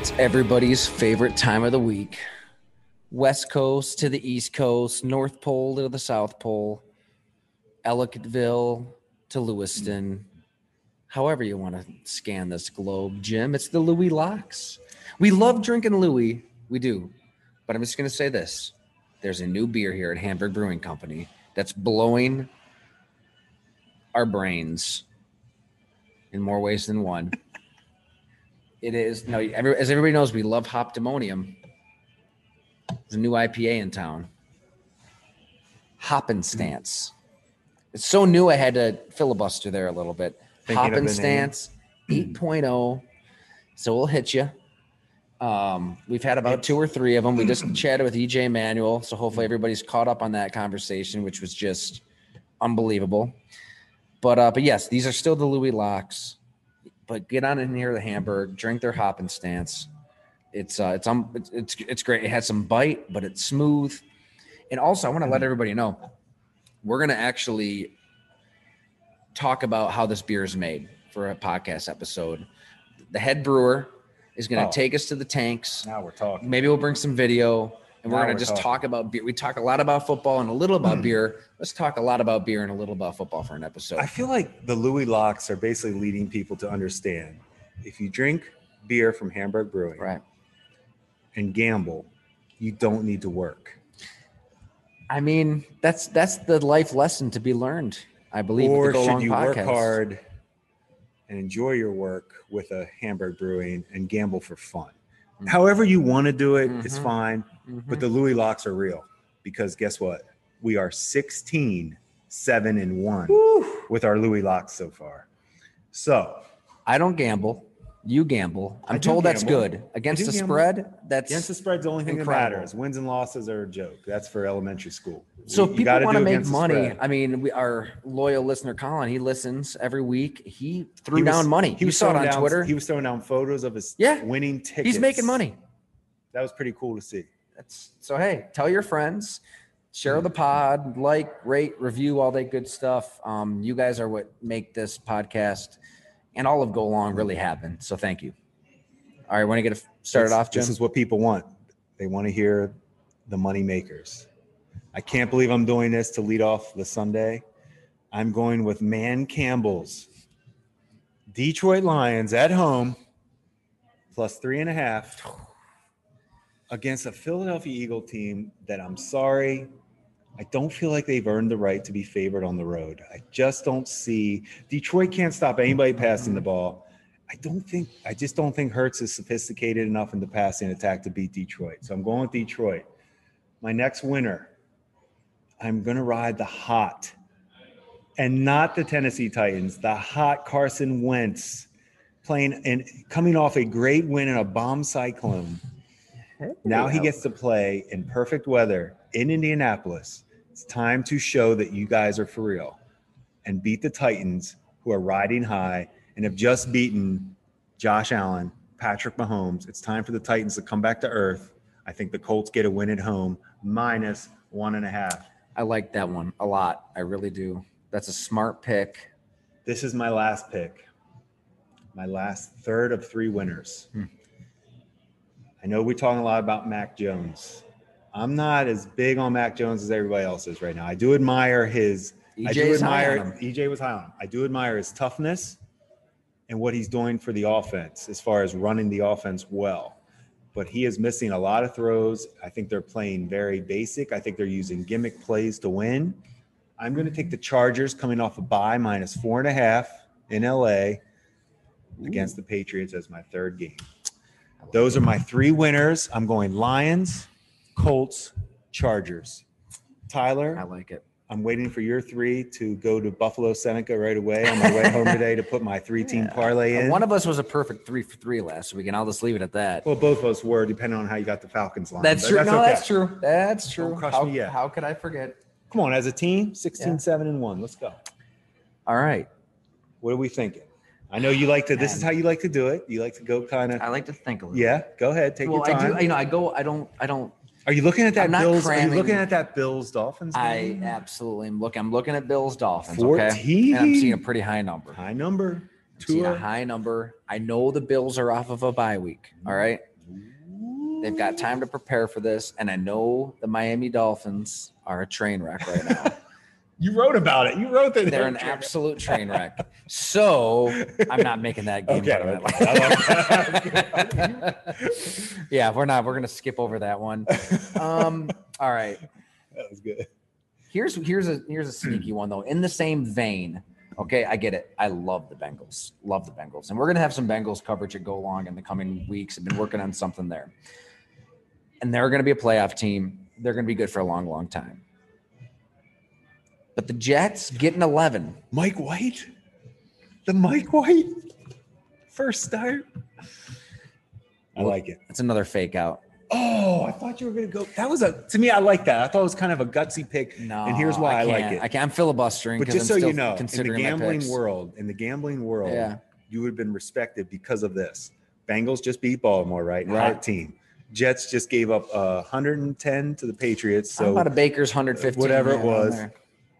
It's everybody's favorite time of the week. West Coast to the East Coast, North Pole to the South Pole, Ellicottville to Lewiston. However, you want to scan this globe, Jim, it's the Louis Locks. We love drinking Louis, we do. But I'm just going to say this there's a new beer here at Hamburg Brewing Company that's blowing our brains in more ways than one. It is no, every, as everybody knows, we love Hoptimonium. There's a new IPA in town. Hoppin' Stance. It's so new, I had to filibuster there a little bit. Thinking of Hoppin' the name. Stance 8.0. So we'll hit you. Um, we've had about two or three of them. We just chatted with EJ Manuel, so hopefully everybody's caught up on that conversation, which was just unbelievable. But uh, but yes, these are still the Louis locks. But get on in here, the Hamburg, drink their hop and stance. It's uh, it's um, it's, it's it's great. It has some bite, but it's smooth. And also, I want to let everybody know we're gonna actually talk about how this beer is made for a podcast episode. The head brewer is gonna Oh. take us to the tanks. Now we're talking. Maybe we'll bring some video and we're going to just talking. talk about beer. We talk a lot about football and a little about beer. Let's talk a lot about beer and a little about football for an episode. I feel like the Louis locks are basically leading people to understand if you drink beer from Hamburg Brewing right. and gamble, you don't need to work. I mean, that's that's the life lesson to be learned. I believe. or should you work hard and enjoy your work with a Hamburg Brewing and gamble for fun? Mhm. However you want to do it, it's Mhm. fine. But the mm-hmm. Louis locks are real because guess what? We are 16, 7, and 1 with our Louis locks so far. So I don't gamble. You gamble. I'm I do told that's good against the gamble. spread. That's against the spread's the only thing incredible. that matters. Wins and losses are a joke. That's for elementary school. So You- if people want to make money. I mean, we our loyal listener Colin, he listens every week. He threw He was- down money. He you was saw it throwing on down, Twitter. He was throwing down photos of his Yeah. winning tickets. He's making money. That was pretty cool to see. That's so. Hey, tell your friends, share the pod, like, rate, review, all that good stuff. Um, you guys are what make this podcast and all of Go Long really happen. So thank you. All right, want to get started off, Jim? This is what people want. They want to hear the money makers. I can't believe I'm doing this to lead off the Sunday. I'm going with Dan Campbell's Detroit Lions at home plus three and a half against a Philadelphia Eagle team that I'm sorry. I don't feel like they've earned the right to be favored on the road. I just don't see Detroit can't stop anybody passing the ball. I don't think I just don't think Hurts is sophisticated enough in the passing attack to beat Detroit. So I'm going with Detroit. My next winner, I'm going to ride the hot and not the Tennessee Titans, the hot Carson Wentz playing and coming off a great win in a bomb cyclone. Now he gets to play in perfect weather in Indianapolis. It's time to show that you guys are for real and beat the Titans who are riding high and have just beaten Josh Allen, Patrick Mahomes. It's time for the Titans to come back to earth. I think the Colts get a win at home, minus one and a half. I like that one a lot. I really do. That's a smart pick. This is my last pick, my last third of three winners. Hmm. I know we're talking a lot about Mac Jones. I'm not as big on Mac Jones as everybody else is right now. I do admire his. I do EJ is high admire. EJ was high on him. I do admire his toughness and what he's doing for the offense as far as running the offense well. But he is missing a lot of throws. I think they're playing very basic. I think they're using gimmick plays to win. I'm going to take the Chargers coming off a bye minus four and a half in LA against the Patriots as my third game. Those are my three winners. I'm going Lions, Colts, Chargers. Tyler, I like it. I'm waiting for your three to go to Buffalo Seneca right away on my way home today to put my three team Yeah. parlay in. One of us was a perfect three for three last week, and I'll just leave it at that. well, both of us were, depending on how you got the Falcons line. that's true. no, okay. that's true. That's true. Don't crush how, me yet. how could I forget? Come on, as a team, 16, Yeah. 7, and 1. Let's go. All right. What are we thinking? I know you like to, this is how you like to do it. You like to go kind of, I like to think a little. yeah, go ahead. Take Well, your I time. do. You know, I go. I don't. I don't. Are you looking at that I'm not Bills? Are you cramming- looking at that Bills Dolphins? I game? absolutely am looking. I'm looking at Bills Dolphins. Okay. 14? And I'm seeing a pretty high number. high number. I'm seeing a Tua. high number. I know the Bills are off of a bye week. All right. They've got time to prepare for this, and I know the Miami Dolphins are a train wreck right now. You wrote about it. You wrote that. They're an absolute train wreck. So I'm not making that game. Okay, part of okay. That. yeah, we're not. We're gonna skip over that one. Um, all right. That was good. Here's here's a here's a sneaky one though. In the same vein, okay, I get it. I love the Bengals. Love the Bengals, and we're gonna have some Bengals coverage at Go Long in the coming weeks. I've been working on something there, and they're gonna be a playoff team. They're gonna be good for a long, long time. But the Jets getting 11. Mike White, the Mike White first start. I like it. That's another fake out. Oh, I thought you were gonna go. That was a to me. I like that. I thought it was kind of a gutsy pick. No, and here's why I, like it. I can't. I'm filibustering. but just so I'm you still know, in the gambling world, in the gambling world, Yeah. you would have been respected because of this. Bengals just beat Baltimore, right? Right. Hot team. Jets just gave up uh, 110 to the Patriots. So about a Baker's 115? whatever it was.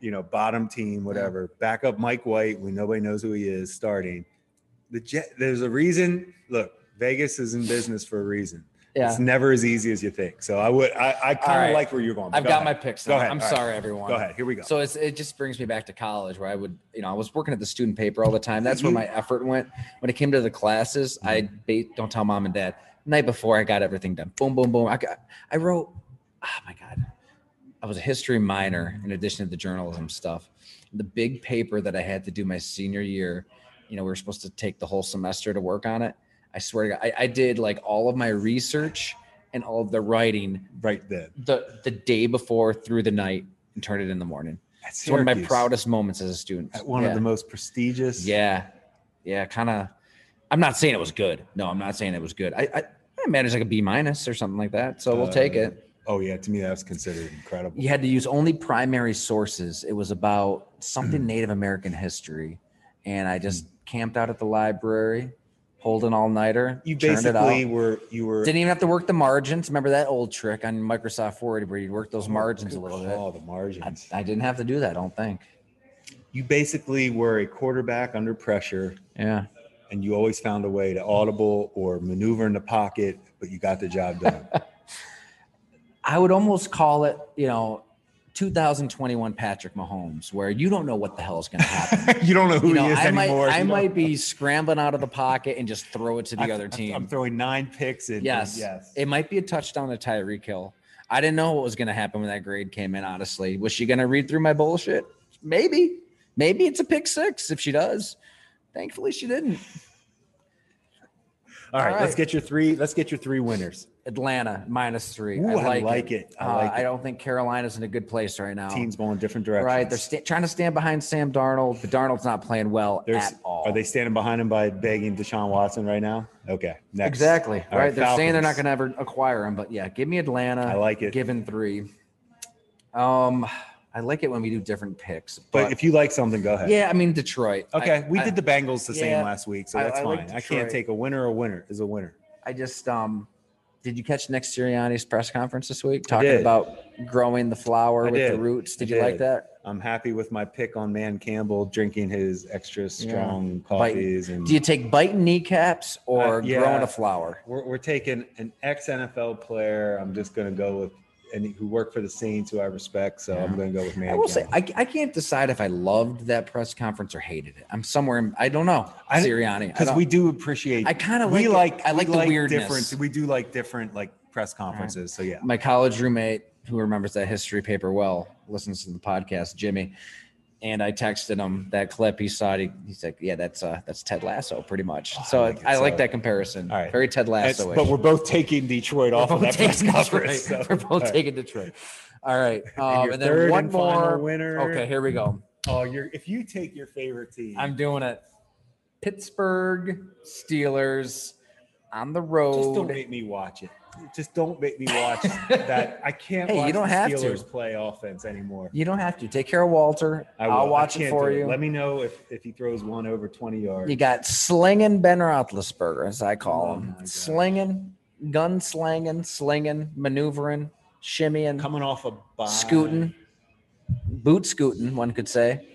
You know, bottom team, whatever. Back up Mike White when nobody knows who he is starting. The Jet, there's a reason. Look, Vegas is in business for a reason. Yeah. It's never as easy as you think. So I would, I, I kind of right. like where you're going. I've Go got my ahead. picks. Go ahead. I'm All right. sorry, everyone. Go ahead. Here we go. So it's, it just brings me back to college where I would, you know, I was working at the student paper all the time. That's where my effort went. When it came to the classes, I Mm-hmm. don't tell mom and dad. Night before, I got everything done. Boom, boom, boom. I got, I wrote. Oh my god, I was a history minor in addition to the journalism stuff. The big paper that I had to do my senior year, you know, we were supposed to take the whole semester to work on it. I swear to God, I, I did like all of my research and all of the writing right then. the the day before through the night and turned it in the morning. At It's one of my proudest moments as a student. At one yeah. of the most prestigious. yeah, yeah, kind of. I'm not saying it was good. No, I'm not saying it was good. I I, I managed like a B minus or something like that. So we'll take Uh, it. Oh yeah, to me that was considered incredible. You had to use only primary sources. It was about something hmm. Native American history, and I just hmm. camped out at the library, pulled an all nighter. You basically were you were Didn't even have to work the margins. Remember that old trick on Microsoft Word where you'd work those oh, margins a little bit. Oh, the I, margins. I didn't have to do that. I don't think. you basically were a quarterback under pressure, Yeah. and you always found a way to audible or maneuver in the pocket, but you got the job done. I would almost call it, you know, 2021 Patrick Mahomes, where you don't know what the hell is going to happen. you don't know who you know, he is I might, anymore. I know? might be scrambling out of the pocket and just throw it to the I- other team. I'm throwing nine picks in. yes, yes. it might be a touchdown to Tyreek Hill. I didn't know what was going to happen when that grade came in. Honestly, was she going to read through my bullshit? Maybe, maybe it's a pick six if she does. Thankfully, she didn't. All right, All let's get your three. Let's get your three winners. Atlanta minus three. Ooh, I like, like it. I Uh, like I don't think Carolina's in a good place right now. Teams going different directions. right? They're sta- trying to stand behind Sam Darnold, but Darnold's not playing well There's- at all. Are they standing behind him by begging Deshaun Watson right now? Okay. Next. exactly All right? right, They're saying they're not going to ever acquire him, but yeah, give me Atlanta. I like it. Given three. Um, I like it when we do different picks, But but, if you like something, go ahead. yeah, I mean Detroit. Okay. I, we I- did the Bengals the yeah, same last week, so that's I fine. like I can't take a winner. A winner is a winner. I just um did you catch Nick Sirianni's press conference this week talking about growing the flower I with the roots? Did I you like that? I'm happy with my pick on Dan Campbell drinking his extra strong coffees and Do you take biting kneecaps or Uh, yeah. growing a flower? we're, we're taking an ex NFL player. I'm just gonna go with and who work for the Saints, who I respect. So I'm gonna go with Dan. I will say I, I can't decide if I loved that press conference or hated it. I'm somewhere in, I don't know. I- Sirianni. Because we do appreciate. I kinda we like like I like the weirdness. Different, we do like different like press conferences. So yeah, my college roommate who remembers that history paper well listens to the podcast, Jimmy. And I texted him that clip. He saw it. He, he's like, "Yeah, that's uh, that's Ted Lasso, pretty much." Oh, so I like like, it. That comparison. All right. Very Ted Lasso. but we're both taking Detroit off of that press conference. so- We're both right. taking Detroit. All right. And Um, your and, then one and more. winner. Okay, here we go. Oh, you're if you take your favorite team, I'm doing it. Pittsburgh Steelers on the road. just don't make me watch it. Just don't make me watch that. I can't. Hey, you don't have to. Steelers play offense anymore. you don't have to take care of Walter. I will. Watch it for you. Let me know if if he throws one over 20 yards. You got slinging Ben Roethlisberger, as I call Oh him. slinging, gun slanging, slinging, maneuvering, shimmying, coming off a bye. scooting, boot scooting, one could say.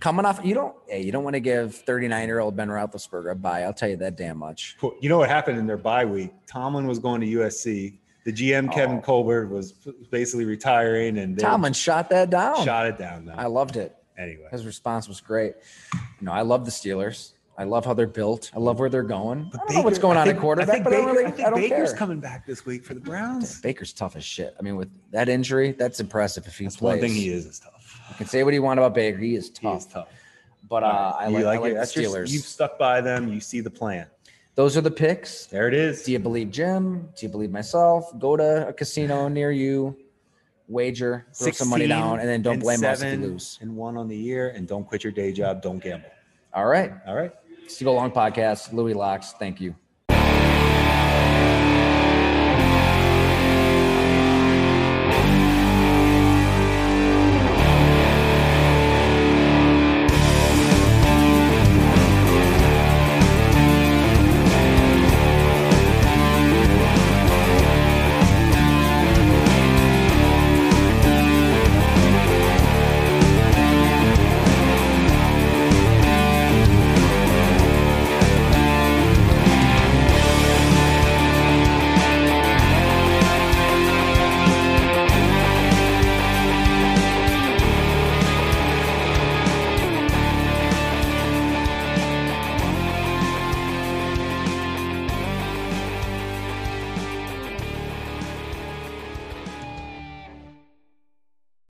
Coming off, you don't, hey, you don't want to give 39 year old Ben Roethlisberger a bye. I'll tell you that damn much. You know what happened in their bye week? Tomlin was going to USC. The GM Kevin Oh. Colbert was basically retiring, and Tomlin shot that down. shot it down. Though. I loved it. anyway, His response was great. You know, I love the Steelers. I love how they're built. I love where they're going. I don't know what's going on think- at quarterback, I think but Baker, I really, I I, don't Baker's care. coming back this week for the Browns. Baker's tough as shit. I mean, with that injury, that's impressive. If he That's plays, one thing he is is tough. You can say what you want about Baker. He is He tough. is tough. But uh, I like, You I like it. the That's your- Steelers. you've stuck by them. You see the plan. Those are the picks. There it is. Do you believe Jim? Do you believe myself? Go to a casino near you, wager, throw some money down, and then don't and blame us if you lose. And one on the year, and don't quit your day job. Don't gamble. All right. All right. Steal Long Podcast. Louis Locks. Thank you.